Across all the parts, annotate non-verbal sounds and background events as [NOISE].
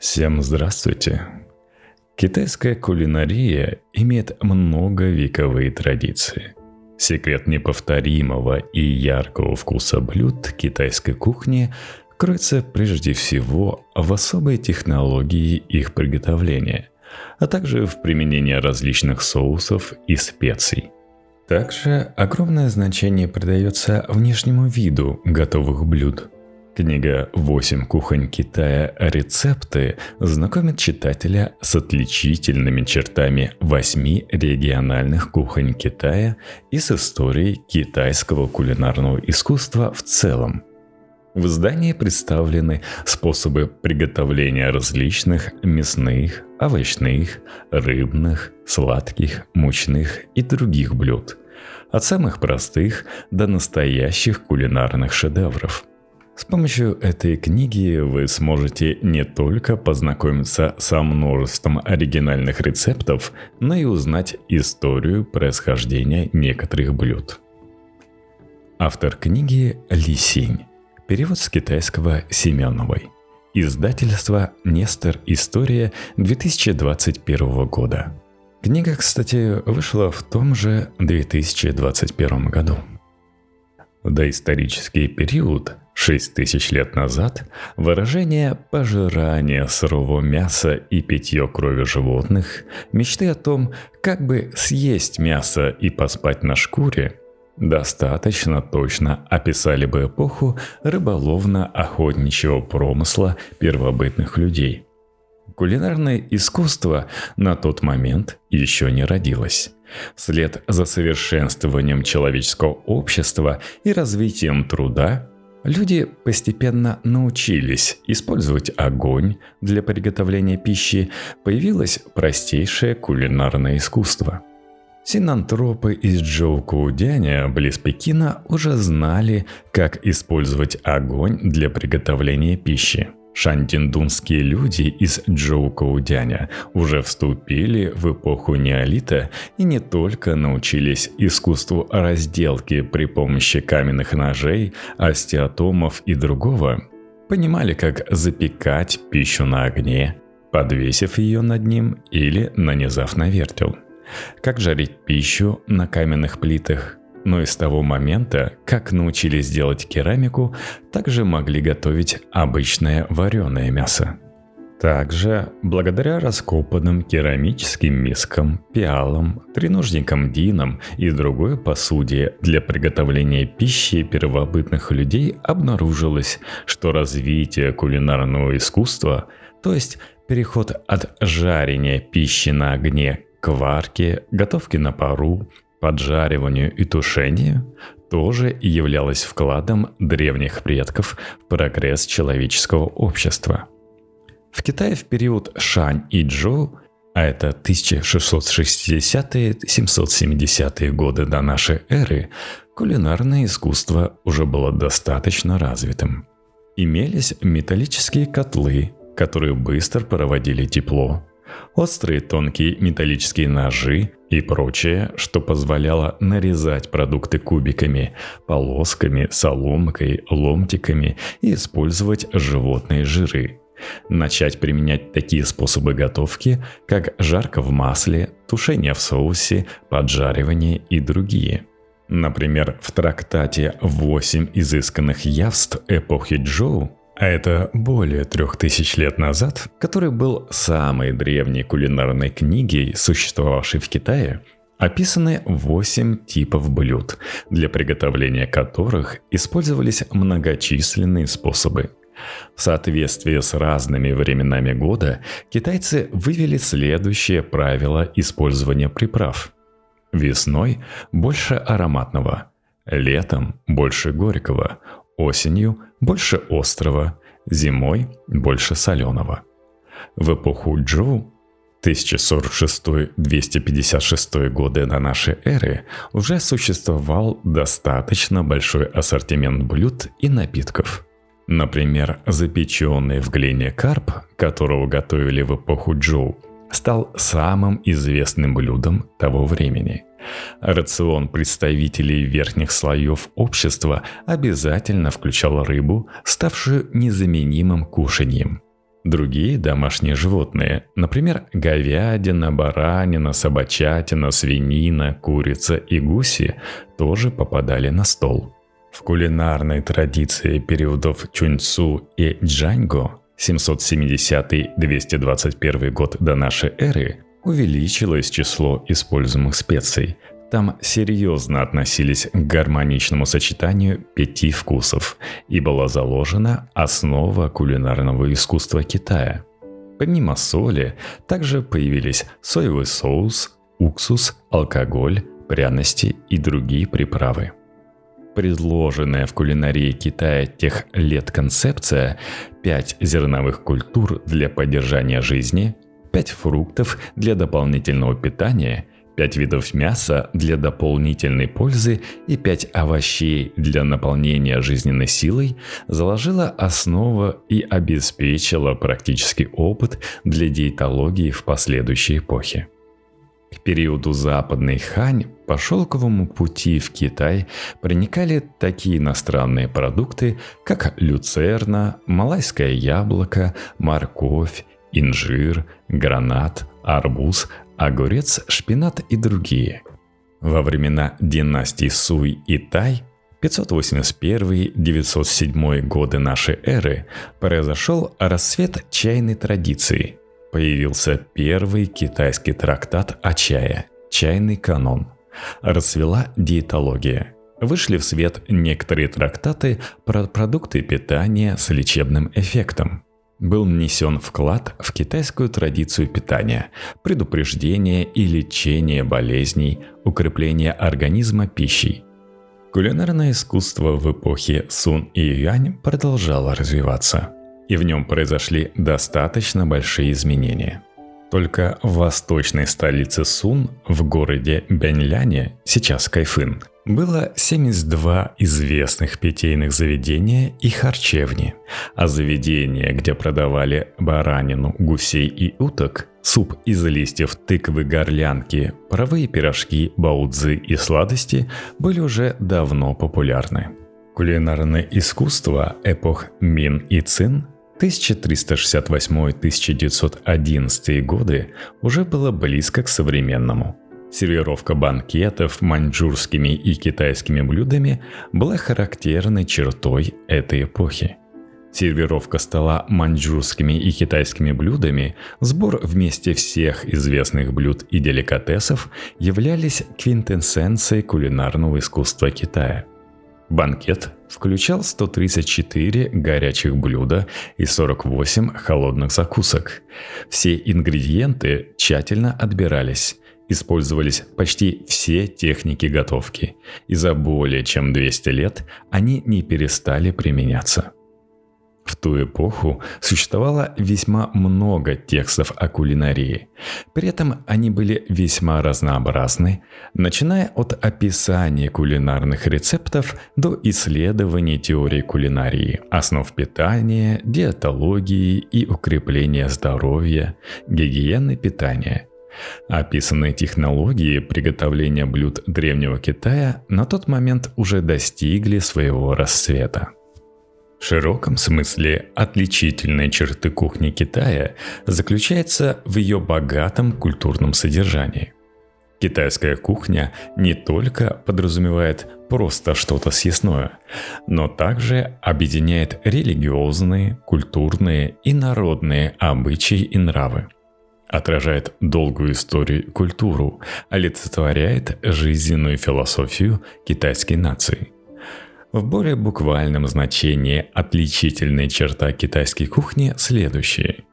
Всем здравствуйте! Китайская кулинария имеет многовековые традиции. Секрет неповторимого и яркого вкуса блюд китайской кухни кроется прежде всего в особой технологии их приготовления, а также в применении различных соусов и специй. Также огромное значение придается внешнему виду готовых блюд – Книга «Восемь кухонь Китая. Рецепты» знакомит читателя с отличительными чертами восьми региональных кухонь Китая и с историей китайского кулинарного искусства в целом. В издании представлены способы приготовления различных мясных, овощных, рыбных, сладких, мучных и других блюд, от самых простых до настоящих кулинарных шедевров – с помощью этой книги вы сможете не только познакомиться со множеством оригинальных рецептов, но и узнать историю происхождения некоторых блюд. Автор книги Ли Синь. Перевод с китайского Семеновой. Издательство «Нестор. История» 2021 года. Книга, кстати, вышла в том же 2021 году. Доисторический период 6 тысяч лет назад выражение «пожирание сырого мяса и питье крови животных», мечты о том, как бы съесть мясо и поспать на шкуре, достаточно точно описали бы эпоху рыболовно-охотничьего промысла первобытных людей. Кулинарное искусство на тот момент еще не родилось. Вслед за совершенствованием человеческого общества и развитием труда Люди постепенно научились использовать огонь для приготовления пищи, появилось простейшее кулинарное искусство. Синантропы из Джоукуудяня, близ Пекина, уже знали, как использовать огонь для приготовления пищи – Шантиндунские люди из Джоукоудяня уже вступили в эпоху неолита и не только научились искусству разделки при помощи каменных ножей, остеотомов и другого, понимали, как запекать пищу на огне, подвесив ее над ним или нанизав на вертел, как жарить пищу на каменных плитах, но и с того момента, как научились делать керамику, также могли готовить обычное вареное мясо. Также, благодаря раскопанным керамическим мискам, пиалам, треножникам динам и другой посуде для приготовления пищи первобытных людей обнаружилось, что развитие кулинарного искусства, то есть переход от жарения пищи на огне к варке, готовке на пару, поджариванию и тушению тоже являлось вкладом древних предков в прогресс человеческого общества. В Китае в период Шань и Джоу, а это 1660-770-е годы до нашей эры, кулинарное искусство уже было достаточно развитым. Имелись металлические котлы, которые быстро проводили тепло, острые тонкие металлические ножи и прочее, что позволяло нарезать продукты кубиками, полосками, соломкой, ломтиками и использовать животные жиры. Начать применять такие способы готовки, как жарка в масле, тушение в соусе, поджаривание и другие – Например, в трактате «Восемь изысканных явств эпохи Джоу» а это более трех тысяч лет назад, который был самой древней кулинарной книгой, существовавшей в Китае, описаны 8 типов блюд, для приготовления которых использовались многочисленные способы. В соответствии с разными временами года китайцы вывели следующее правило использования приправ. Весной больше ароматного, летом больше горького, осенью больше острого, зимой больше соленого. В эпоху Джоу 1046-256 годы до нашей эры уже существовал достаточно большой ассортимент блюд и напитков. Например, запеченный в глине карп, которого готовили в эпоху Джоу, стал самым известным блюдом того времени – Рацион представителей верхних слоев общества обязательно включал рыбу, ставшую незаменимым кушаньем. Другие домашние животные, например, говядина, баранина, собачатина, свинина, курица и гуси, тоже попадали на стол. В кулинарной традиции периодов Чуньцу и Джаньго 770-221 год до нашей эры увеличилось число используемых специй – там серьезно относились к гармоничному сочетанию пяти вкусов и была заложена основа кулинарного искусства Китая. Помимо соли, также появились соевый соус, уксус, алкоголь, пряности и другие приправы. Предложенная в кулинарии Китая тех лет концепция «пять зерновых культур для поддержания жизни», «пять фруктов для дополнительного питания» 5 видов мяса для дополнительной пользы и 5 овощей для наполнения жизненной силой заложила основу и обеспечила практический опыт для диетологии в последующей эпохе. К периоду Западной Хань по шелковому пути в Китай проникали такие иностранные продукты, как люцерна, малайское яблоко, морковь, инжир, гранат, арбуз, огурец, шпинат и другие. Во времена династий Суй и Тай 581-907 годы нашей эры произошел расцвет чайной традиции. Появился первый китайский трактат о чае – чайный канон. Расцвела диетология. Вышли в свет некоторые трактаты про продукты питания с лечебным эффектом был внесен вклад в китайскую традицию питания, предупреждение и лечение болезней, укрепление организма пищей. Кулинарное искусство в эпохе Сун и Юань продолжало развиваться, и в нем произошли достаточно большие изменения. Только в восточной столице Сун, в городе Бяньляне, сейчас Кайфын, было 72 известных питейных заведения и харчевни, а заведения, где продавали баранину, гусей и уток, суп из листьев тыквы горлянки, паровые пирожки, баудзы и сладости были уже давно популярны. Кулинарное искусство эпох Мин и Цин 1368-1911 годы уже было близко к современному – Сервировка банкетов маньчжурскими и китайскими блюдами была характерной чертой этой эпохи. Сервировка стола маньчжурскими и китайскими блюдами, сбор вместе всех известных блюд и деликатесов являлись квинтэссенцией кулинарного искусства Китая. Банкет включал 134 горячих блюда и 48 холодных закусок. Все ингредиенты тщательно отбирались, использовались почти все техники готовки, и за более чем 200 лет они не перестали применяться. В ту эпоху существовало весьма много текстов о кулинарии. При этом они были весьма разнообразны, начиная от описания кулинарных рецептов до исследований теории кулинарии, основ питания, диетологии и укрепления здоровья, гигиены питания – Описанные технологии приготовления блюд Древнего Китая на тот момент уже достигли своего расцвета. В широком смысле отличительные черты кухни Китая заключается в ее богатом культурном содержании. Китайская кухня не только подразумевает просто что-то съестное, но также объединяет религиозные, культурные и народные обычаи и нравы – отражает долгую историю и культуру, олицетворяет жизненную философию китайской нации. В более буквальном значении отличительная черта китайской кухни следующие.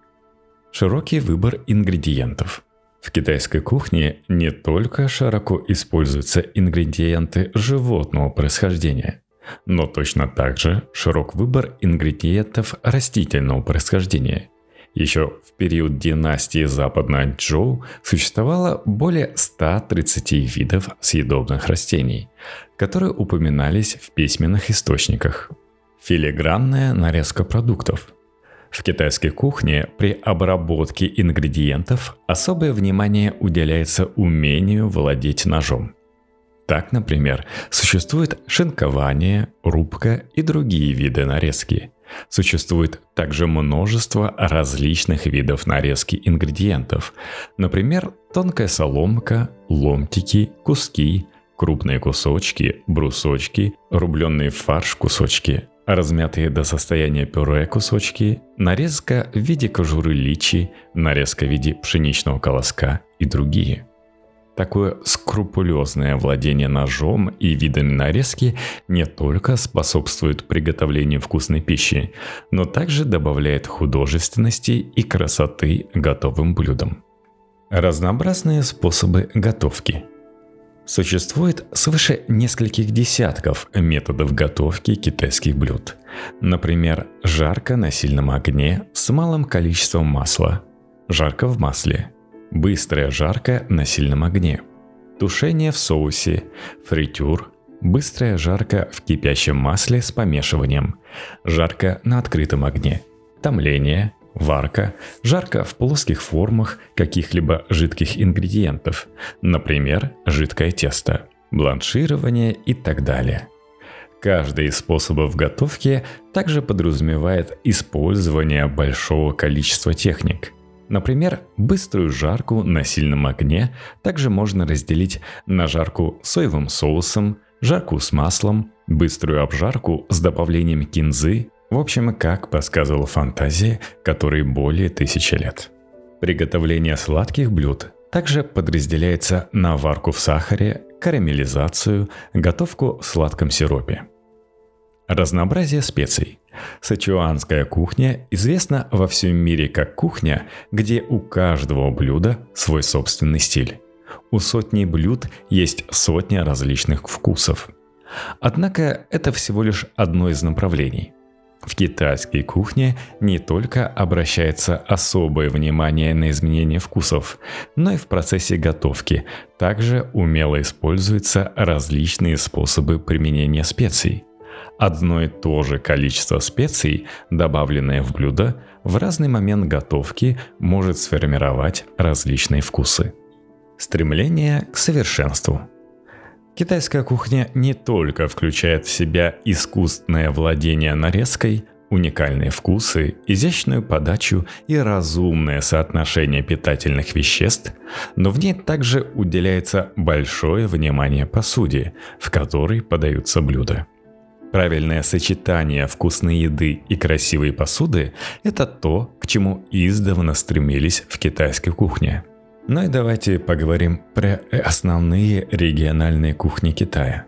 Широкий выбор ингредиентов. В китайской кухне не только широко используются ингредиенты животного происхождения, но точно так же широк выбор ингредиентов растительного происхождения – еще в период династии Западной Джоу существовало более 130 видов съедобных растений, которые упоминались в письменных источниках. Филигранная нарезка продуктов. В китайской кухне при обработке ингредиентов особое внимание уделяется умению владеть ножом. Так, например, существует шинкование, рубка и другие виды нарезки. Существует также множество различных видов нарезки ингредиентов. Например, тонкая соломка, ломтики, куски, крупные кусочки, брусочки, рубленый фарш кусочки, размятые до состояния пюре кусочки, нарезка в виде кожуры личи, нарезка в виде пшеничного колоска и другие. Такое скрупулезное владение ножом и видами нарезки не только способствует приготовлению вкусной пищи, но также добавляет художественности и красоты готовым блюдам. Разнообразные способы готовки – Существует свыше нескольких десятков методов готовки китайских блюд. Например, жарко на сильном огне с малым количеством масла, жарко в масле, быстрая жарка на сильном огне, тушение в соусе, фритюр, быстрая жарка в кипящем масле с помешиванием, жарко на открытом огне, томление, варка, жарко в плоских формах каких-либо жидких ингредиентов, например, жидкое тесто, бланширование и так далее. Каждый из способов готовки также подразумевает использование большого количества техник. Например, быструю жарку на сильном огне также можно разделить на жарку соевым соусом, жарку с маслом, быструю обжарку с добавлением кинзы, в общем, как подсказывала фантазия, которой более тысячи лет. Приготовление сладких блюд также подразделяется на варку в сахаре, карамелизацию, готовку в сладком сиропе. Разнообразие специй. Сычуанская кухня известна во всем мире как кухня, где у каждого блюда свой собственный стиль. У сотни блюд есть сотня различных вкусов. Однако это всего лишь одно из направлений. В китайской кухне не только обращается особое внимание на изменение вкусов, но и в процессе готовки также умело используются различные способы применения специй. Одно и то же количество специй, добавленное в блюдо, в разный момент готовки может сформировать различные вкусы. Стремление к совершенству – Китайская кухня не только включает в себя искусственное владение нарезкой, уникальные вкусы, изящную подачу и разумное соотношение питательных веществ, но в ней также уделяется большое внимание посуде, в которой подаются блюда. Правильное сочетание вкусной еды и красивой посуды – это то, к чему издавна стремились в китайской кухне – ну и давайте поговорим про основные региональные кухни Китая.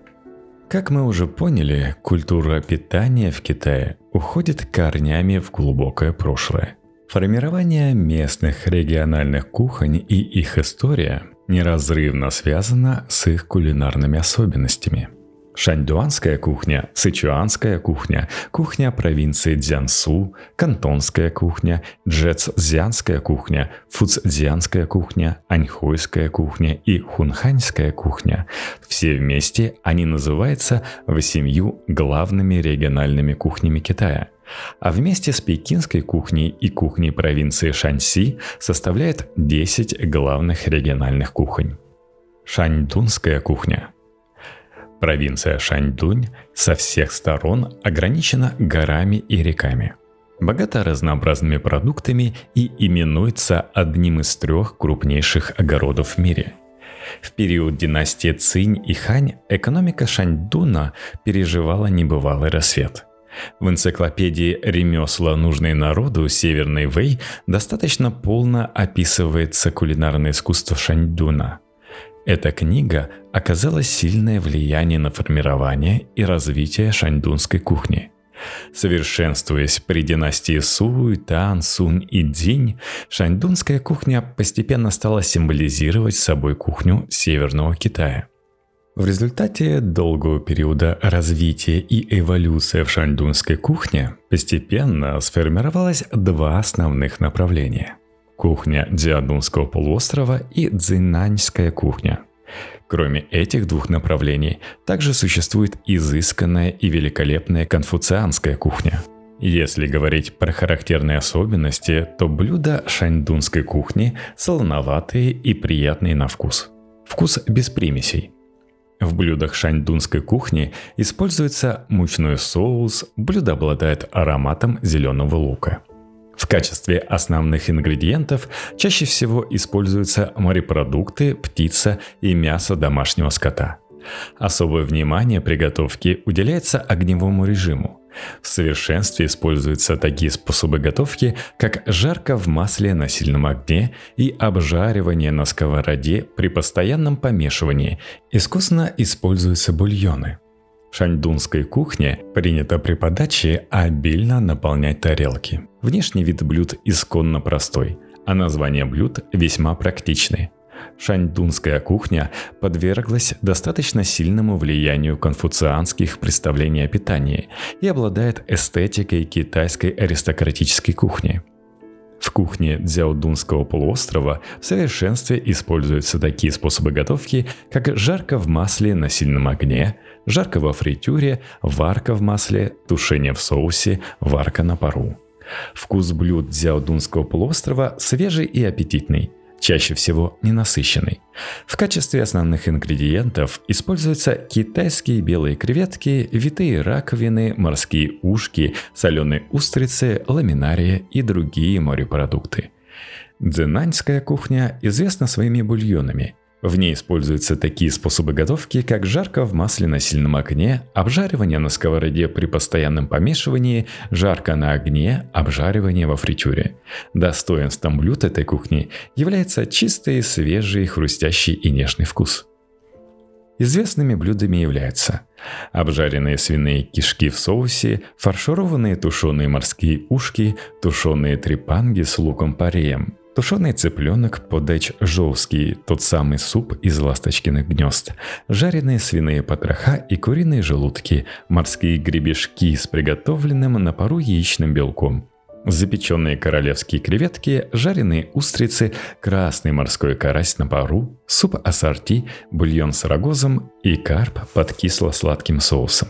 Как мы уже поняли, культура питания в Китае уходит корнями в глубокое прошлое. Формирование местных региональных кухонь и их история неразрывно связана с их кулинарными особенностями – шаньдуанская кухня, сычуанская кухня, кухня провинции Дзянсу, кантонская кухня, джэцзянская кухня, фуцзянская кухня, аньхойская кухня и хунханьская кухня. Все вместе они называются восемью главными региональными кухнями Китая – а вместе с пекинской кухней и кухней провинции Шаньси составляет 10 главных региональных кухонь. Шаньдунская кухня – Провинция Шаньдунь со всех сторон ограничена горами и реками. Богата разнообразными продуктами и именуется одним из трех крупнейших огородов в мире. В период династии Цинь и Хань экономика Шаньдуна переживала небывалый рассвет – в энциклопедии «Ремесла, нужные народу» Северной Вэй достаточно полно описывается кулинарное искусство Шаньдуна – эта книга оказала сильное влияние на формирование и развитие шаньдунской кухни. Совершенствуясь при династии Суй, Тан, Сун и Дзинь, шаньдунская кухня постепенно стала символизировать собой кухню Северного Китая. В результате долгого периода развития и эволюции в шаньдунской кухне постепенно сформировалось два основных направления – кухня Диадунского полуострова и Цзинаньская кухня. Кроме этих двух направлений, также существует изысканная и великолепная конфуцианская кухня. Если говорить про характерные особенности, то блюда шаньдунской кухни солоноватые и приятные на вкус. Вкус без примесей. В блюдах шаньдунской кухни используется мучной соус, блюдо обладает ароматом зеленого лука. В качестве основных ингредиентов чаще всего используются морепродукты, птица и мясо домашнего скота. Особое внимание при готовке уделяется огневому режиму. В совершенстве используются такие способы готовки, как жарка в масле на сильном огне и обжаривание на сковороде при постоянном помешивании. Искусно используются бульоны. Шаньдунской кухне принято при подаче обильно наполнять тарелки. Внешний вид блюд исконно простой, а названия блюд весьма практичны – Шаньдунская кухня подверглась достаточно сильному влиянию конфуцианских представлений о питании и обладает эстетикой китайской аристократической кухни. В кухне Дзяодунского полуострова в совершенстве используются такие способы готовки, как жарка в масле на сильном огне, жарка во фритюре, варка в масле, тушение в соусе, варка на пару. Вкус блюд Дзяодунского полуострова свежий и аппетитный – чаще всего ненасыщенный. В качестве основных ингредиентов используются китайские белые креветки, витые раковины, морские ушки, соленые устрицы, ламинария и другие морепродукты. Дзенаньская кухня известна своими бульонами – в ней используются такие способы готовки, как жарка в масле на сильном огне, обжаривание на сковороде при постоянном помешивании, жарка на огне, обжаривание во фритюре. Достоинством блюд этой кухни является чистый, свежий, хрустящий и нежный вкус. Известными блюдами являются обжаренные свиные кишки в соусе, фаршированные тушеные морские ушки, тушеные трепанги с луком-пореем, Тушеный цыпленок подач жолский, тот самый суп из ласточкиных гнезд, жареные свиные потроха и куриные желудки, морские гребешки с приготовленным на пару яичным белком, запеченные королевские креветки, жареные устрицы, красный морской карась на пару, суп ассорти, бульон с рогозом и карп под кисло-сладким соусом.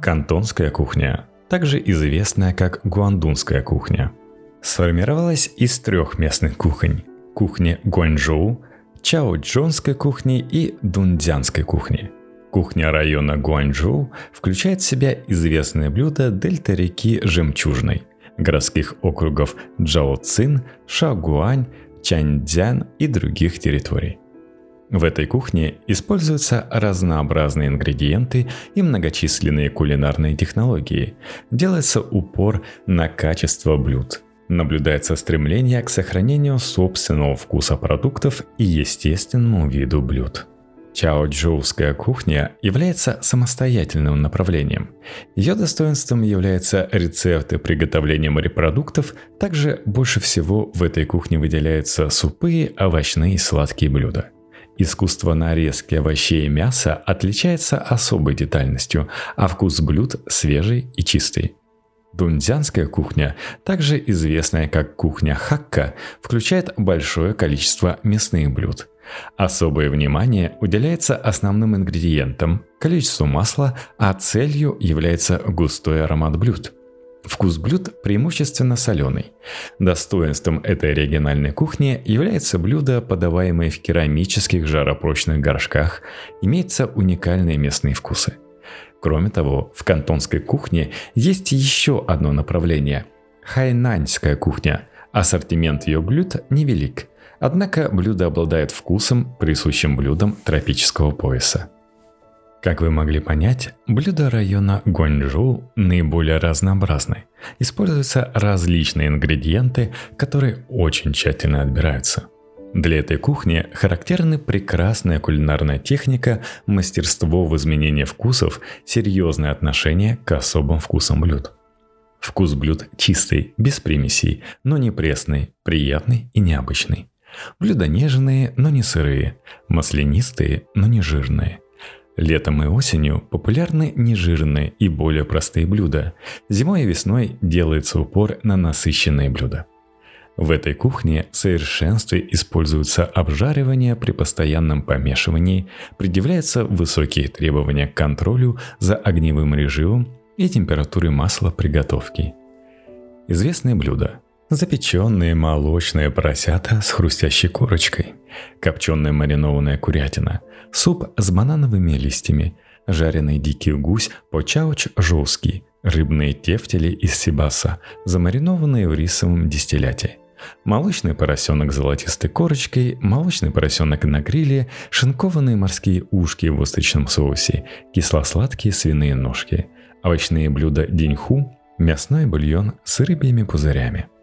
Кантонская кухня, также известная как гуандунская кухня – сформировалась из трех местных кухонь – кухни Гуанчжоу, Чао-Джонской кухни и Дундянской кухни. Кухня района Гуанчжоу включает в себя известные блюда дельта реки Жемчужной, городских округов Джаоцин, Шагуань, Чаньцзян и других территорий. В этой кухне используются разнообразные ингредиенты и многочисленные кулинарные технологии. Делается упор на качество блюд – наблюдается стремление к сохранению собственного вкуса продуктов и естественному виду блюд. Чао-джоуская кухня является самостоятельным направлением. Ее достоинством являются рецепты приготовления морепродуктов, также больше всего в этой кухне выделяются супы, овощные и сладкие блюда. Искусство нарезки овощей и мяса отличается особой детальностью, а вкус блюд свежий и чистый. Дунцзянская кухня, также известная как кухня хакка, включает большое количество мясных блюд. Особое внимание уделяется основным ингредиентам, количеству масла, а целью является густой аромат блюд. Вкус блюд преимущественно соленый. Достоинством этой региональной кухни является блюдо, подаваемое в керамических жаропрочных горшках, имеются уникальные местные вкусы – Кроме того, в кантонской кухне есть еще одно направление – хайнаньская кухня. Ассортимент ее блюд невелик, однако блюдо обладает вкусом, присущим блюдам тропического пояса. Как вы могли понять, блюда района Гуанчжоу наиболее разнообразны. Используются различные ингредиенты, которые очень тщательно отбираются – для этой кухни характерны прекрасная кулинарная техника, мастерство в изменении вкусов, серьезное отношение к особым вкусам блюд. Вкус блюд чистый, без примесей, но не пресный, приятный и необычный. Блюда нежные, но не сырые, маслянистые, но не жирные. Летом и осенью популярны нежирные и более простые блюда. Зимой и весной делается упор на насыщенные блюда. В этой кухне в совершенстве используется обжаривание при постоянном помешивании, предъявляются высокие требования к контролю за огневым режимом и температурой масла приготовки. Известные блюда запеченные молочные поросята с хрустящей корочкой, копченая маринованная курятина, суп с банановыми листьями, жареный дикий гусь по-чауч жесткий, рыбные тефтели из сибаса, замаринованные в рисовом дистилляте, молочный поросенок с золотистой корочкой, молочный поросенок на гриле, шинкованные морские ушки в восточном соусе, кисло-сладкие свиные ножки, овощные блюда диньху, мясной бульон с рыбьими пузырями –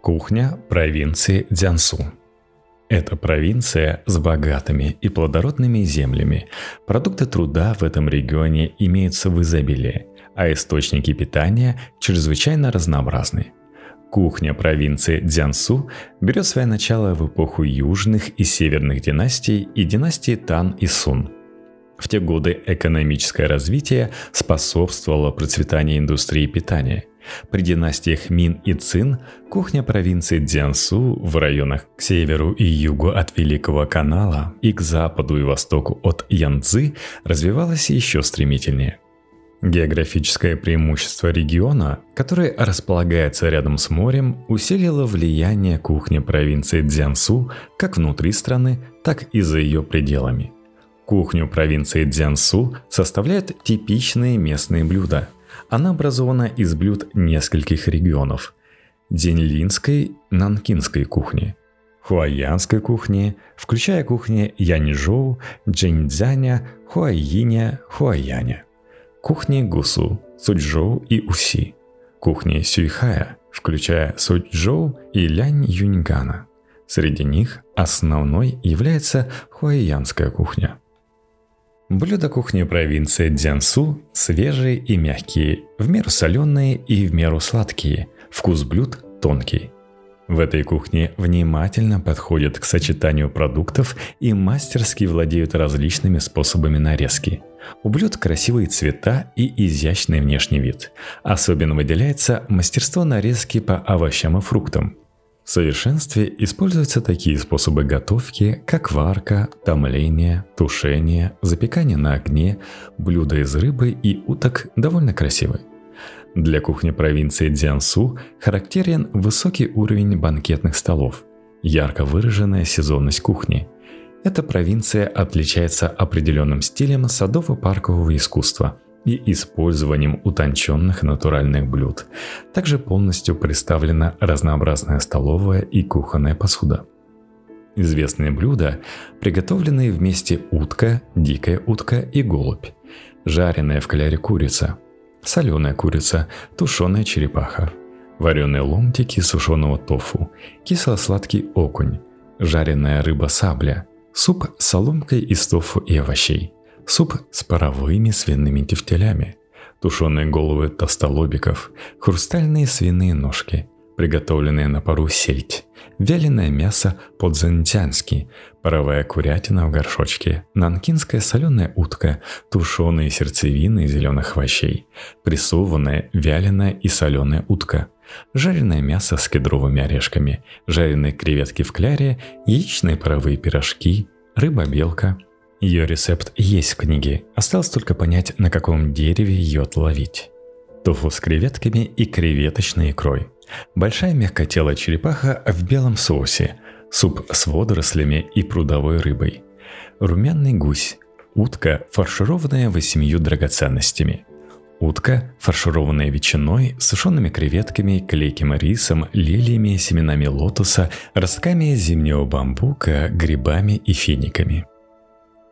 Кухня провинции Дзянсу. Это провинция с богатыми и плодородными землями. Продукты труда в этом регионе имеются в изобилии, а источники питания чрезвычайно разнообразны. Кухня провинции Дзянсу берет свое начало в эпоху южных и северных династий и династии Тан и Сун – в те годы экономическое развитие способствовало процветанию индустрии питания. При династиях Мин и Цин кухня провинции Дзянсу в районах к северу и югу от Великого канала и к западу и востоку от Янцзы развивалась еще стремительнее. Географическое преимущество региона, который располагается рядом с морем, усилило влияние кухни провинции Дзянсу как внутри страны, так и за ее пределами. Кухню провинции Дзянсу составляют типичные местные блюда – она образована из блюд нескольких регионов – Дзинлинской, Нанкинской кухни, Хуаянской кухни, включая кухни Яньжоу, Джиньцзяня, Хуайиня, Хуаяня, кухни Гусу, Суджоу и Уси, кухни Сюйхая, включая Суджоу и Лянь Юньгана. Среди них основной является хуайянская кухня – Блюда кухни провинции Дзянсу свежие и мягкие, в меру соленые и в меру сладкие. Вкус блюд тонкий. В этой кухне внимательно подходят к сочетанию продуктов и мастерски владеют различными способами нарезки. У блюд красивые цвета и изящный внешний вид. Особенно выделяется мастерство нарезки по овощам и фруктам – в совершенстве используются такие способы готовки, как варка, томление, тушение, запекание на огне, блюда из рыбы и уток довольно красивы. Для кухни провинции Дзянсу характерен высокий уровень банкетных столов, ярко выраженная сезонность кухни. Эта провинция отличается определенным стилем садово-паркового искусства – и использованием утонченных натуральных блюд. Также полностью представлена разнообразная столовая и кухонная посуда. Известные блюда, приготовленные вместе утка, дикая утка и голубь, жареная в кляре курица, соленая курица, тушеная черепаха, вареные ломтики сушеного тофу, кисло-сладкий окунь, жареная рыба-сабля, суп с соломкой из тофу и овощей – суп с паровыми свиными тефтелями, тушеные головы толстолобиков, хрустальные свиные ножки, приготовленные на пару сельдь, вяленое мясо по-дзентянски, паровая курятина в горшочке, нанкинская соленая утка, тушеные сердцевины зеленых овощей, прессованная, вяленая и соленая утка, жареное мясо с кедровыми орешками, жареные креветки в кляре, яичные паровые пирожки, рыба-белка – ее рецепт есть в книге, осталось только понять, на каком дереве ее отловить. Тофу с креветками и креветочной икрой. Большая мягкотелая черепаха в белом соусе. Суп с водорослями и прудовой рыбой. Румяный гусь. Утка, фаршированная восемью драгоценностями. Утка, фаршированная ветчиной, сушеными креветками, клейким рисом, лилиями, семенами лотоса, ростками зимнего бамбука, грибами и финиками –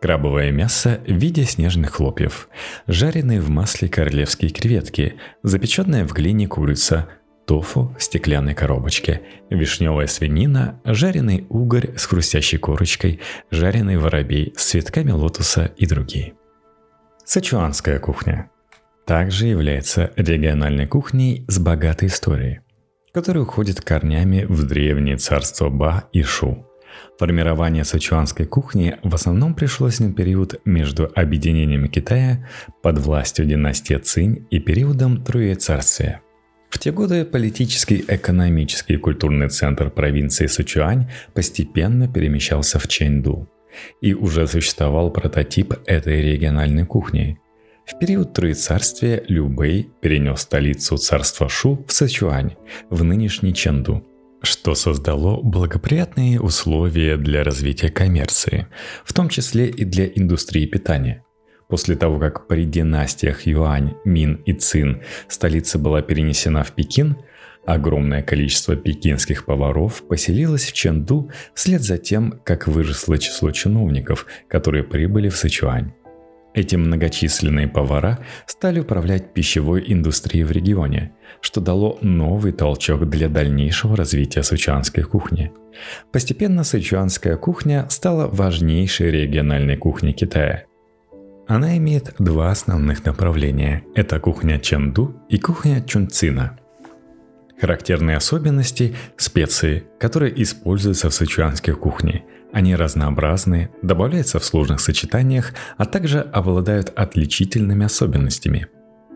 Крабовое мясо в виде снежных хлопьев, жареные в масле королевские креветки, запеченная в глине курица, тофу в стеклянной коробочке, вишневая свинина, жареный угорь с хрустящей корочкой, жареный воробей с цветками лотоса и другие. Сычуанская кухня также является региональной кухней с богатой историей, которая уходит корнями в древнее царство Ба и Шу – Формирование сычуанской кухни в основном пришлось на период между объединением Китая под властью династии Цинь и периодом Троецарствия. В те годы политический, экономический и культурный центр провинции Сычуань постепенно перемещался в Чэньду. И уже существовал прототип этой региональной кухни. В период Троецарствия Любэй перенес столицу царства Шу в Сычуань, в нынешний Чэнду, что создало благоприятные условия для развития коммерции, в том числе и для индустрии питания. После того, как при династиях Юань, Мин и Цин столица была перенесена в Пекин, огромное количество пекинских поваров поселилось в Чэнду вслед за тем, как выросло число чиновников, которые прибыли в Сычуань. Эти многочисленные повара стали управлять пищевой индустрией в регионе, что дало новый толчок для дальнейшего развития сычуанской кухни. Постепенно сычуанская кухня стала важнейшей региональной кухней Китая. Она имеет два основных направления – это кухня Чэнду и кухня Чунцина – Характерные особенности – специи, которые используются в сычуанской кухне. Они разнообразны, добавляются в сложных сочетаниях, а также обладают отличительными особенностями.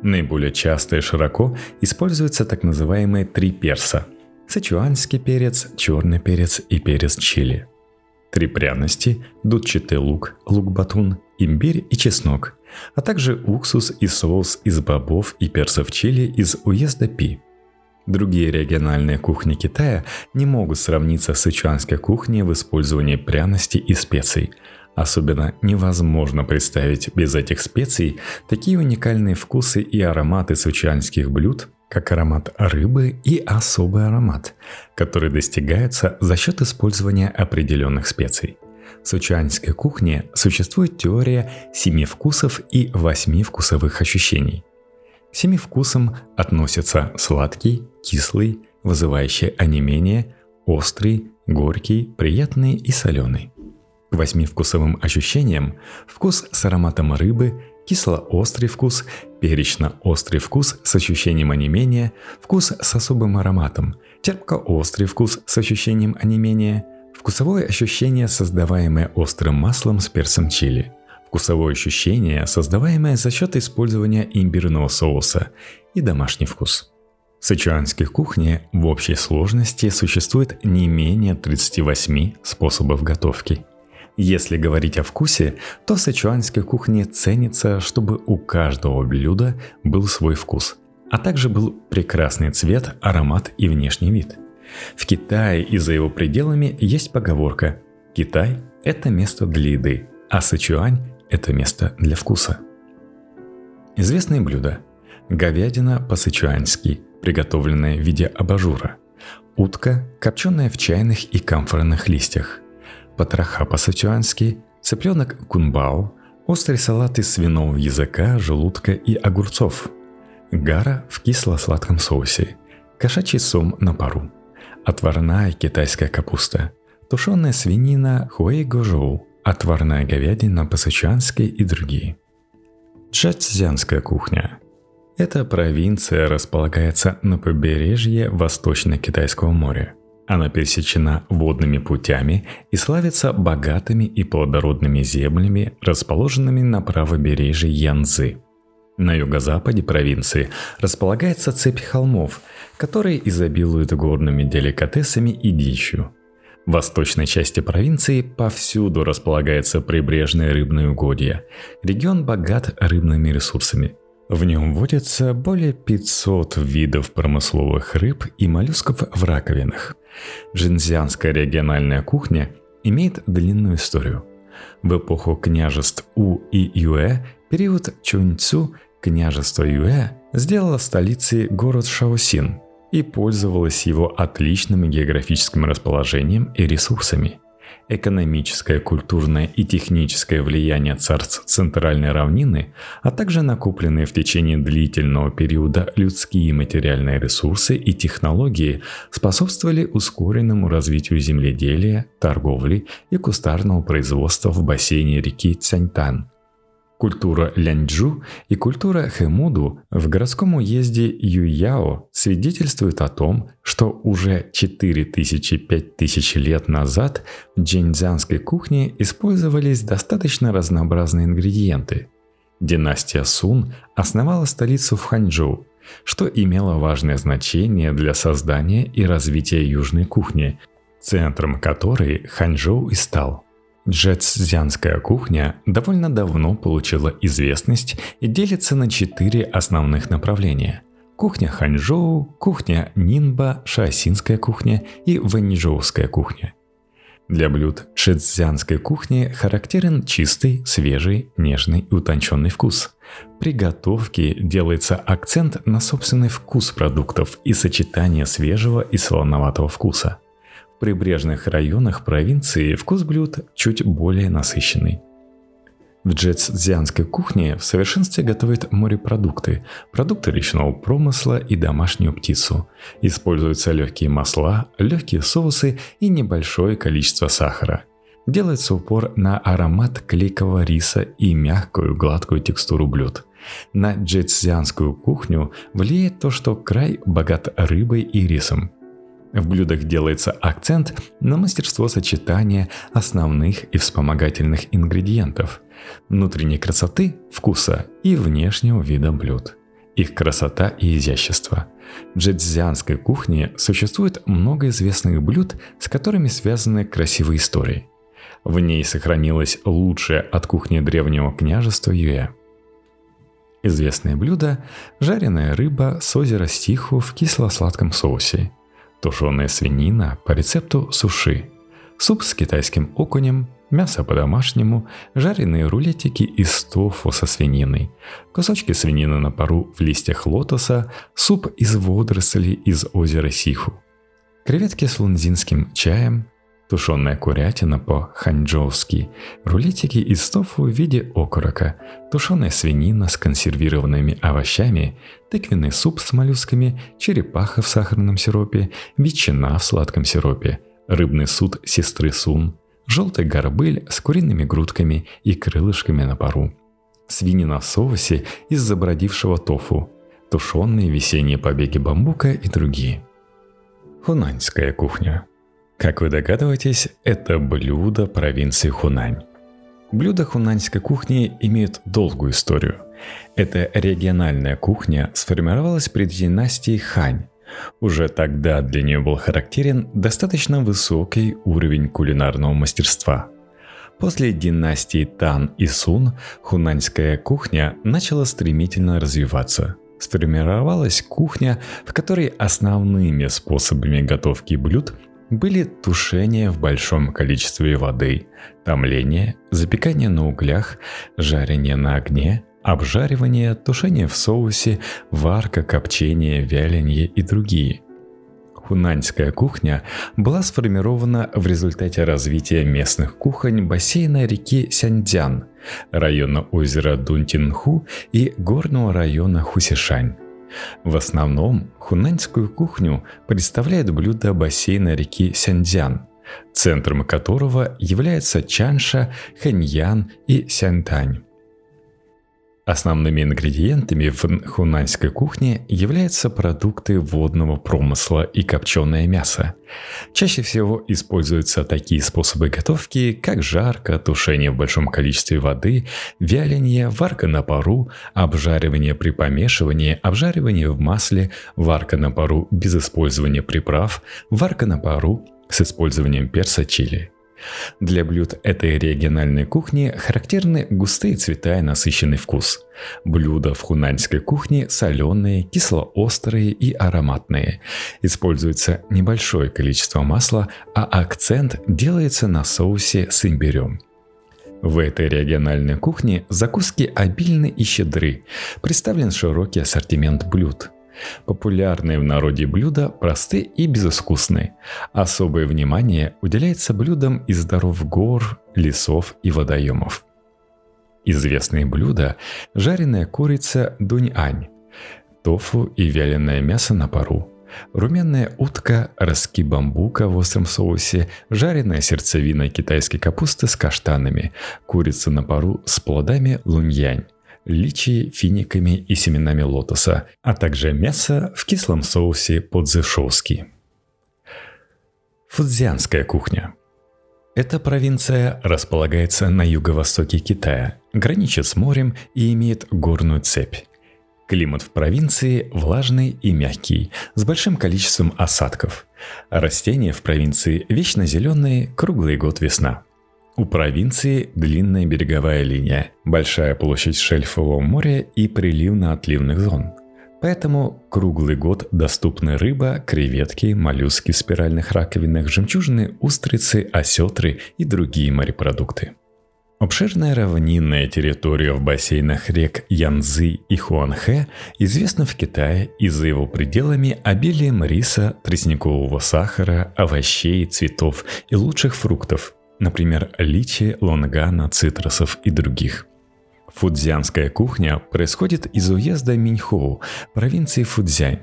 Наиболее часто и широко используются так называемые три перса – сычуанский перец, черный перец и перец чили. Три пряности – дудчатый лук, лук-батун, имбирь и чеснок, а также уксус и соус из бобов и перцев чили из уезда Пи – Другие региональные кухни Китая не могут сравниться с сычуанской кухней в использовании пряностей и специй. Особенно невозможно представить без этих специй такие уникальные вкусы и ароматы сычуанских блюд, как аромат рыбы и особый аромат, который достигается за счет использования определенных специй. В сычуанской кухне существует теория семи вкусов и восьми вкусовых ощущений – семи вкусам относятся сладкий, кислый, вызывающий онемение, острый, горький, приятный и соленый. К восьми вкусовым ощущениям вкус с ароматом рыбы, кисло-острый вкус, перечно-острый вкус с ощущением онемения, вкус с особым ароматом, терпко-острый вкус с ощущением онемения, вкусовое ощущение, создаваемое острым маслом с перцем чили – вкусовое ощущение, создаваемое за счет использования имбирного соуса и домашний вкус. В сычуанской кухне в общей сложности существует не менее 38 способов готовки. Если говорить о вкусе, то в сычуанской кухне ценится, чтобы у каждого блюда был свой вкус, а также был прекрасный цвет, аромат и внешний вид. В Китае и за его пределами есть поговорка «Китай – это место для еды, а Сычуань это место для вкуса. Известные блюда. Говядина по-сычуански, приготовленная в виде абажура. Утка, копченая в чайных и камфорных листьях. Потроха по-сычуански, цыпленок кунбао, острый салат из свиного языка, желудка и огурцов. Гара в кисло-сладком соусе. Кошачий сом на пару. Отварная китайская капуста. Тушеная свинина хуэй гожоу отварная говядина по-сычуански и другие. Джацзянская кухня. Эта провинция располагается на побережье Восточно-Китайского моря. Она пересечена водными путями и славится богатыми и плодородными землями, расположенными на правобережье Янзы. На юго-западе провинции располагается цепь холмов, которые изобилуют горными деликатесами и дичью – в восточной части провинции повсюду располагается прибрежное рыбное угодье. Регион богат рыбными ресурсами. В нем водятся более 500 видов промысловых рыб и моллюсков в раковинах. Джинзианская региональная кухня имеет длинную историю. В эпоху княжеств У и Юэ, период Чуньцу, княжество Юэ сделало столицей город Шаосин – и пользовалась его отличным географическим расположением и ресурсами. Экономическое, культурное и техническое влияние царств Центральной равнины, а также накопленные в течение длительного периода людские и материальные ресурсы и технологии способствовали ускоренному развитию земледелия, торговли и кустарного производства в бассейне реки Цяньтан – Культура Ляньчжу и культура Хэмуду в городском уезде Юяо свидетельствуют о том, что уже 4000-5000 лет назад в джиньцзянской кухне использовались достаточно разнообразные ингредиенты. Династия Сун основала столицу в Ханчжоу, что имело важное значение для создания и развития южной кухни, центром которой Ханчжоу и стал – Джэцзянская кухня довольно давно получила известность и делится на четыре основных направления. Кухня Ханчжоу, кухня Нинба, шаосинская кухня и вэньчжоуская кухня. Для блюд шэцзянской кухни характерен чистый, свежий, нежный и утонченный вкус. При готовке делается акцент на собственный вкус продуктов и сочетание свежего и солоноватого вкуса – прибрежных районах провинции вкус блюд чуть более насыщенный. В джетсдзянской кухне в совершенстве готовят морепродукты, продукты речного промысла и домашнюю птицу. Используются легкие масла, легкие соусы и небольшое количество сахара. Делается упор на аромат клейкого риса и мягкую гладкую текстуру блюд. На джетсианскую кухню влияет то, что край богат рыбой и рисом – в блюдах делается акцент на мастерство сочетания основных и вспомогательных ингредиентов, внутренней красоты, вкуса и внешнего вида блюд. Их красота и изящество. В джетзианской кухне существует много известных блюд, с которыми связаны красивые истории. В ней сохранилось лучшее от кухни древнего княжества Юэ. Известное блюдо – жареная рыба с озера Стиху в кисло-сладком соусе – тушеная свинина по рецепту суши, суп с китайским окунем, мясо по-домашнему, жареные рулетики из тофу со свининой, кусочки свинины на пару в листьях лотоса, суп из водорослей из озера Сиху, креветки с лунзинским чаем, тушеная курятина по-ханчжоуски, рулетики из тофу в виде окорока, тушеная свинина с консервированными овощами, тыквенный суп с моллюсками, черепаха в сахарном сиропе, ветчина в сладком сиропе, рыбный суд сестры Сун, желтый горбыль с куриными грудками и крылышками на пару, свинина в соусе из забродившего тофу, тушеные весенние побеги бамбука и другие. Хунаньская кухня – как вы догадываетесь, это блюдо провинции Хунань. Блюда хунаньской кухни имеют долгую историю. Эта региональная кухня сформировалась при династии Хань. Уже тогда для нее был характерен достаточно высокий уровень кулинарного мастерства. После династии Тан и Сун хунаньская кухня начала стремительно развиваться – сформировалась кухня, в которой основными способами готовки блюд были тушение в большом количестве воды, томление, запекание на углях, жарение на огне, обжаривание, тушение в соусе, варка, копчение, вяление и другие. Хунаньская кухня была сформирована в результате развития местных кухонь бассейна реки Сяньцзян, района озера Дунтинху и горного района Хусишань. В основном хунаньскую кухню представляет блюдо бассейна реки Сяньцзян, центром которого является Чанша, Хэньян и Сянтань. Основными ингредиентами в хунаньской кухне являются продукты водного промысла и копченое мясо. Чаще всего используются такие способы готовки, как жарка, тушение в большом количестве воды, вяление, варка на пару, обжаривание при помешивании, обжаривание в масле, варка на пару без использования приправ, варка на пару с использованием перца чили. Для блюд этой региональной кухни характерны густые цвета и насыщенный вкус. Блюда в хунаньской кухне соленые, кислоострые и ароматные. Используется небольшое количество масла, а акцент делается на соусе с имбирем. В этой региональной кухне закуски обильны и щедры. Представлен широкий ассортимент блюд – Популярные в народе блюда просты и безыскусны. Особое внимание уделяется блюдам из даров гор, лесов и водоемов. Известные блюда – жареная курица дунь-ань, тофу и вяленое мясо на пару, румяная утка, ростки бамбука в остром соусе, жареная сердцевина китайской капусты с каштанами, курица на пару с плодами луньянь, личи, финиками и семенами лотоса, а также мясо в кислом соусе по-дзешовски. Фудзианская кухня. Эта провинция располагается на юго-востоке Китая, граничит с морем и имеет горную цепь. Климат в провинции влажный и мягкий, с большим количеством осадков. Растения в провинции вечно зеленые, круглый год весна – У провинции длинная береговая линия, большая площадь шельфового моря и приливно-отливных зон. Поэтому круглый год доступны рыба, креветки, моллюски в спиральных раковинах, жемчужины, устрицы, осетры и другие морепродукты. Обширная равнинная территория в бассейнах рек Янзы и Хуанхэ известна в Китае и за его пределами обилием риса, тростникового сахара, овощей, цветов и лучших фруктов, например, личи, лонгана, цитрусов и других. Фудзянская кухня происходит из уезда Миньхоу, провинции Фудзянь.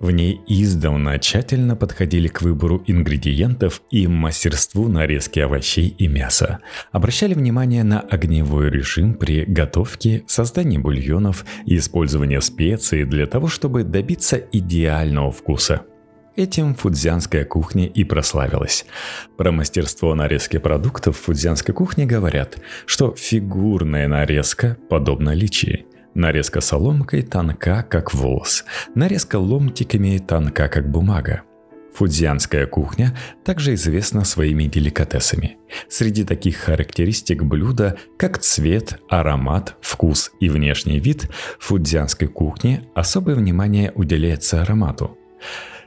В ней издавна тщательно подходили к выбору ингредиентов и мастерству нарезки овощей и мяса. Обращали внимание на огневой режим при готовке, создании бульонов и использовании специй для того, чтобы добиться идеального вкуса – Этим фудзянская кухня и прославилась. Про мастерство нарезки продуктов в фудзянской кухне говорят, что фигурная нарезка подобна личии. Нарезка соломкой тонка, как волос. Нарезка ломтиками тонка, как бумага. Фудзянская кухня также известна своими деликатесами. Среди таких характеристик блюда, как цвет, аромат, вкус и внешний вид, в фудзянской кухне особое внимание уделяется аромату.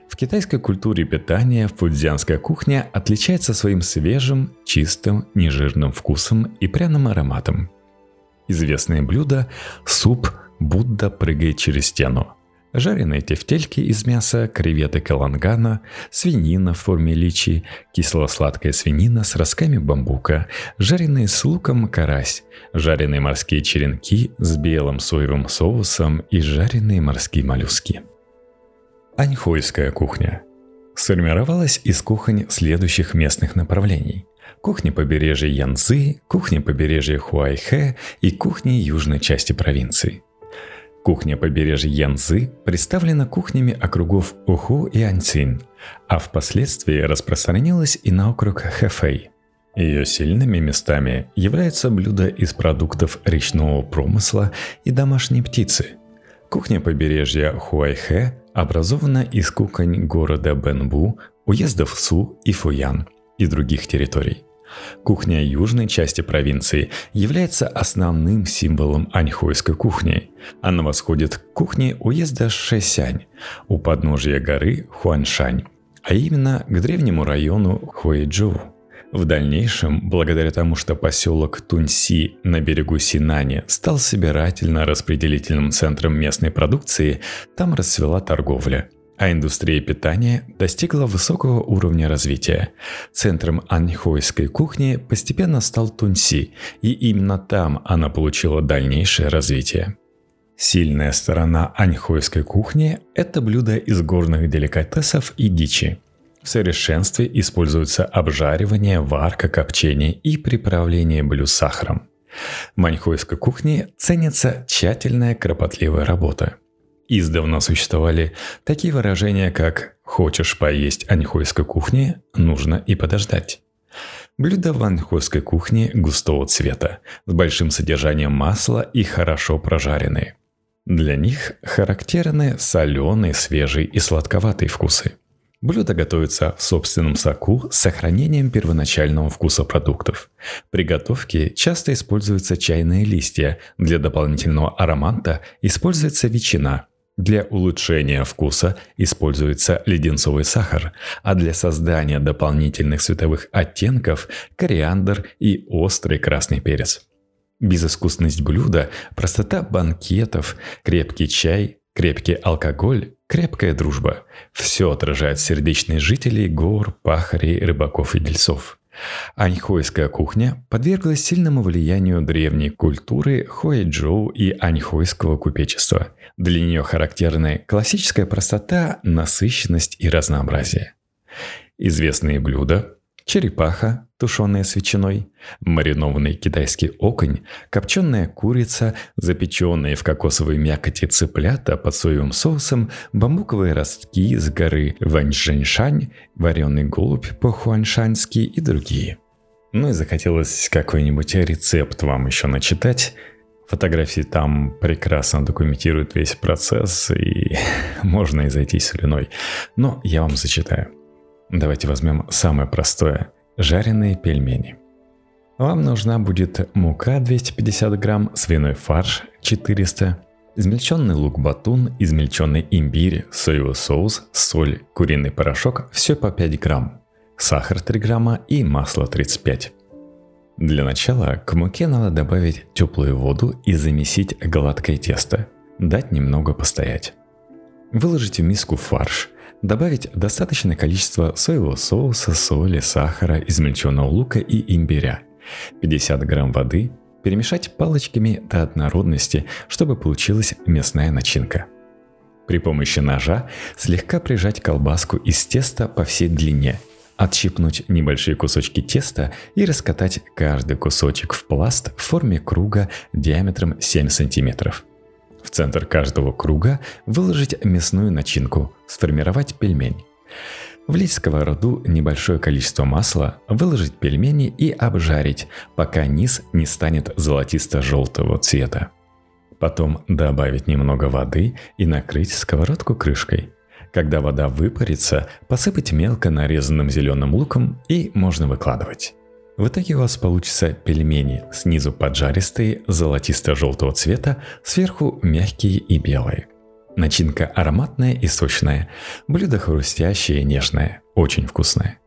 В китайской культуре питания фудзянская кухня отличается своим свежим, чистым, нежирным вкусом и пряным ароматом. Известные блюда – суп «Будда прыгает через стену», жареные тефтельки из мяса, креветы калангана, свинина в форме личи, кисло-сладкая свинина с ростками бамбука, жареные с луком карась, жареные морские черенки с белым соевым соусом и жареные морские моллюски – Аньхойская кухня сформировалась из кухонь следующих местных направлений. Кухни побережья Янцзы, кухни побережья Хуайхэ и кухни южной части провинции. Кухня побережья Янцзы представлена кухнями округов Уху и Аньцин, а впоследствии распространилась и на округ Хэфэй. Ее сильными местами являются блюда из продуктов речного промысла и домашней птицы. Кухня побережья Хуайхэ образована из кухонь города Бенбу, уездов Су и Фуян и других территорий. Кухня южной части провинции является основным символом аньхойской кухни. Она восходит к кухне уезда Шэсянь у подножия горы Хуаншань, а именно к древнему району Хуэйчжоу. В дальнейшем, благодаря тому, что поселок Тунси на берегу Синани стал собирательно-распределительным центром местной продукции, там расцвела торговля – а индустрия питания достигла высокого уровня развития. Центром аньхойской кухни постепенно стал Тунси, и именно там она получила дальнейшее развитие. Сильная сторона аньхойской кухни – это блюда из горных деликатесов и дичи. В совершенстве используются обжаривание, варка, копчение и приправление блюд сахаром. В маньхойской кухне ценится тщательная кропотливая работа. Издавна существовали такие выражения, как «хочешь поесть аньхойской кухни, нужно и подождать». Блюда в аньхойской кухне густого цвета, с большим содержанием масла и хорошо прожаренные. Для них характерны соленые, свежие и сладковатые вкусы – Блюдо готовится в собственном соку с сохранением первоначального вкуса продуктов. При готовке часто используются чайные листья, для дополнительного аромата используется ветчина, для улучшения вкуса используется леденцовый сахар, а для создания дополнительных цветовых оттенков – кориандр и острый красный перец. Безыскусность блюда, простота банкетов, крепкий чай, крепкий алкоголь Крепкая дружба. Все отражает сердечные жителей гор, пахарей, рыбаков и дельцов. Аньхойская кухня подверглась сильному влиянию древней культуры Хуэйчжоу и аньхойского купечества. Для нее характерны классическая простота, насыщенность и разнообразие. Известные блюда черепаха, тушеная с ветчиной, маринованный китайский оконь, копченая курица, запеченные в кокосовой мякоти цыплята под соевым соусом, бамбуковые ростки с горы Ваньжэньшань, вареный голубь по-хуаншаньски и другие. Ну и захотелось какой-нибудь рецепт вам еще начитать. Фотографии там прекрасно документируют весь процесс, и [LAUGHS] можно и зайти слюной. Но я вам зачитаю. Давайте возьмем самое простое – жареные пельмени. Вам нужна будет мука 250 грамм, свиной фарш 400, измельченный лук-батун, измельченный имбирь, соевый соус, соль, куриный порошок – все по 5 грамм, сахар 3 грамма и масло 35. Для начала к муке надо добавить теплую воду и замесить гладкое тесто, дать немного постоять. Выложить в миску фарш, добавить достаточное количество соевого соуса, соли, сахара, измельченного лука и имбиря – 50 грамм воды, перемешать палочками до однородности, чтобы получилась мясная начинка. При помощи ножа слегка прижать колбаску из теста по всей длине, отщипнуть небольшие кусочки теста и раскатать каждый кусочек в пласт в форме круга диаметром 7 см. В центр каждого круга выложить мясную начинку, сформировать пельмень. Влить в сковороду небольшое количество масла, выложить пельмени и обжарить, пока низ не станет золотисто-желтого цвета. Потом добавить немного воды и накрыть сковородку крышкой. Когда вода выпарится, посыпать мелко нарезанным зеленым луком и можно выкладывать. В итоге у вас получится пельмени снизу поджаристые, золотисто-желтого цвета, сверху мягкие и белые – Начинка ароматная и сочная, блюдо хрустящее и нежное, очень вкусное.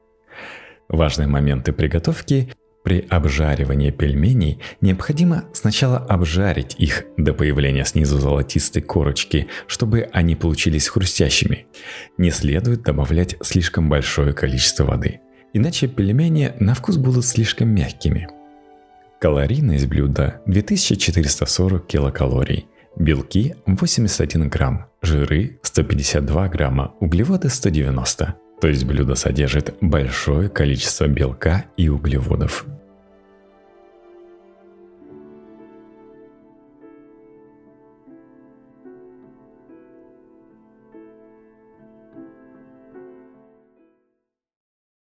Важные моменты приготовки при обжаривании пельменей необходимо сначала обжарить их до появления снизу золотистой корочки, чтобы они получились хрустящими. Не следует добавлять слишком большое количество воды, иначе пельмени на вкус будут слишком мягкими. Калорийность блюда 2440 килокалорий – Белки 81 грамм, жиры 152 грамма, углеводы 190. То есть блюдо содержит большое количество белка и углеводов.